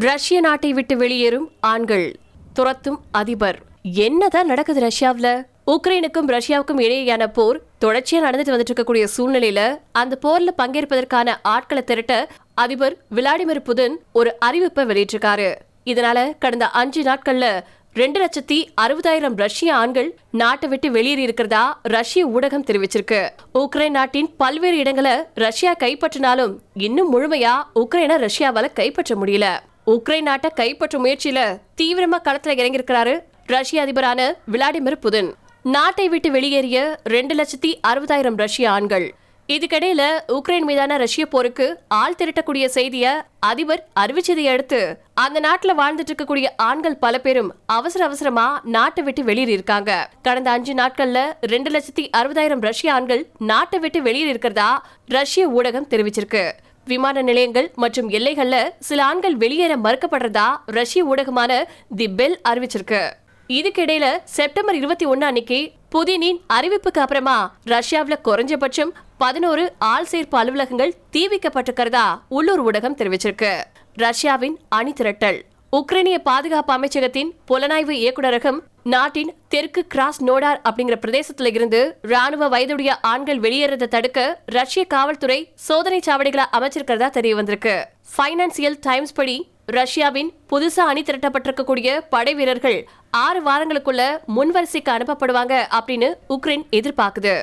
ரஷ்ய நாட்டை விட்டு வெளியேறும் ஆண்கள் துரத்தும் அதிபர். என்னதான் நடக்குது ரஷ்யாவில்? உக்ரைனுக்கும் ரஷ்யாவுக்கும் இடையேயான போர் தொடர்ச்சியா நடந்துட்டு வந்துட்டு இருக்கக்கூடிய சூழ்நிலையில அந்த போர்ல பங்கேற்பதற்கான ஆட்களை திரட்ட அதிபர் விளாடிமிர் புதின் ஒரு அறிவிப்பை வெளியிட்டிருக்காரு. இதனால கடந்த அஞ்சு நாட்கள்ல ரெண்டு லட்சத்தி அறுபதாயிரம் ரஷ்ய ஆண்கள் நாட்டை விட்டு வெளியேறி இருக்கிறதா ரஷ்ய ஊடகம் தெரிவிச்சிருக்கு. உக்ரைன் நாட்டின் பல்வேறு இடங்களை ரஷ்யா கைப்பற்றினாலும் இன்னும் முழுமையா உக்ரைனை ரஷ்யாவால கைப்பற்ற முடியல. உக்ரைன் நாட்டை கைப்பற்றும் முயற்சியில தீவிரமா களத்துல இறங்கியிருக்கிறாரு ரஷ்ய அதிபரான விளாடிமிர் புதின். நாட்டை விட்டு வெளியேறிய ரெண்டு லட்சத்தி அறுபதாயிரம் ரஷ்ய ஆண்கள். இதுக்கிடையில உக்ரைன் மீதான ரஷ்ய போருக்கு ஆள் திரட்டக்கூடிய செய்திய அதிபர் அறிவிச்சதை அடுத்து அந்த நாட்டுல வாழ்ந்துட்டு இருக்கக்கூடிய ஆண்கள் பல பேரும் அவசர அவசரமா நாட்டை விட்டு வெளியேறி இருக்காங்க கடந்த அஞ்சு நாட்கள்ல ரெண்டு லட்சத்தி அறுபதாயிரம் ரஷ்ய ஆண்கள் நாட்டை விட்டு வெளியேறி இருக்கிறதா ரஷ்ய ஊடகம் தெரிவிச்சிருக்கு. விமான நிலையங்கள் மற்றும் எல்லைகள்ல சில ஆண்கள் வெளியேற மறுக்கப்படுறதா ரஷ்ய ஊடகமான தி பெல் அறிவிச்சிருக்கு. இதுக்கிடையில செப்டம்பர் இருபத்தி ஒன்னு அன்னைக்கு புதினின் அறிவிப்புக்கு அப்புறமா ரஷ்யாவில் குறைஞ்சபட்சம் பதினோரு ஆள் சேர்ப்பு அலுவலகங்கள் தீவிக்கப்பட்டிருக்கிறதா உள்ளூர் ஊடகம் தெரிவிச்சிருக்கு. ரஷ்யாவின் அணி திரட்டல். உக்ரைனிய பாதுகாப்பு அமைச்சகத்தின் புலனாய்வு இயக்குநரகம் நாட்டின் தெற்கு கிராஸ் நோடார் அப்படிங்கிற பிரதேசத்துல இருந்து ராணுவ வயதுடைய ஆண்கள் வெளியேறதை தடுக்க ரஷ்ய காவல்துறை சோதனை சாவடிகளை அமைச்சிருக்கிறதா தெரிய வந்திருக்கு. பைனான்சியல் டைம்ஸ் படி ரஷ்யாவின் புதுசா அணி திரட்டப்பட்டிருக்கக்கூடிய படை வீரர்கள் ஆறு வாரங்களுக்குள்ள முன்வரிசைக்கு அனுப்பப்படுவாங்க அப்படின்னு உக்ரைன் எதிர்பார்க்குது.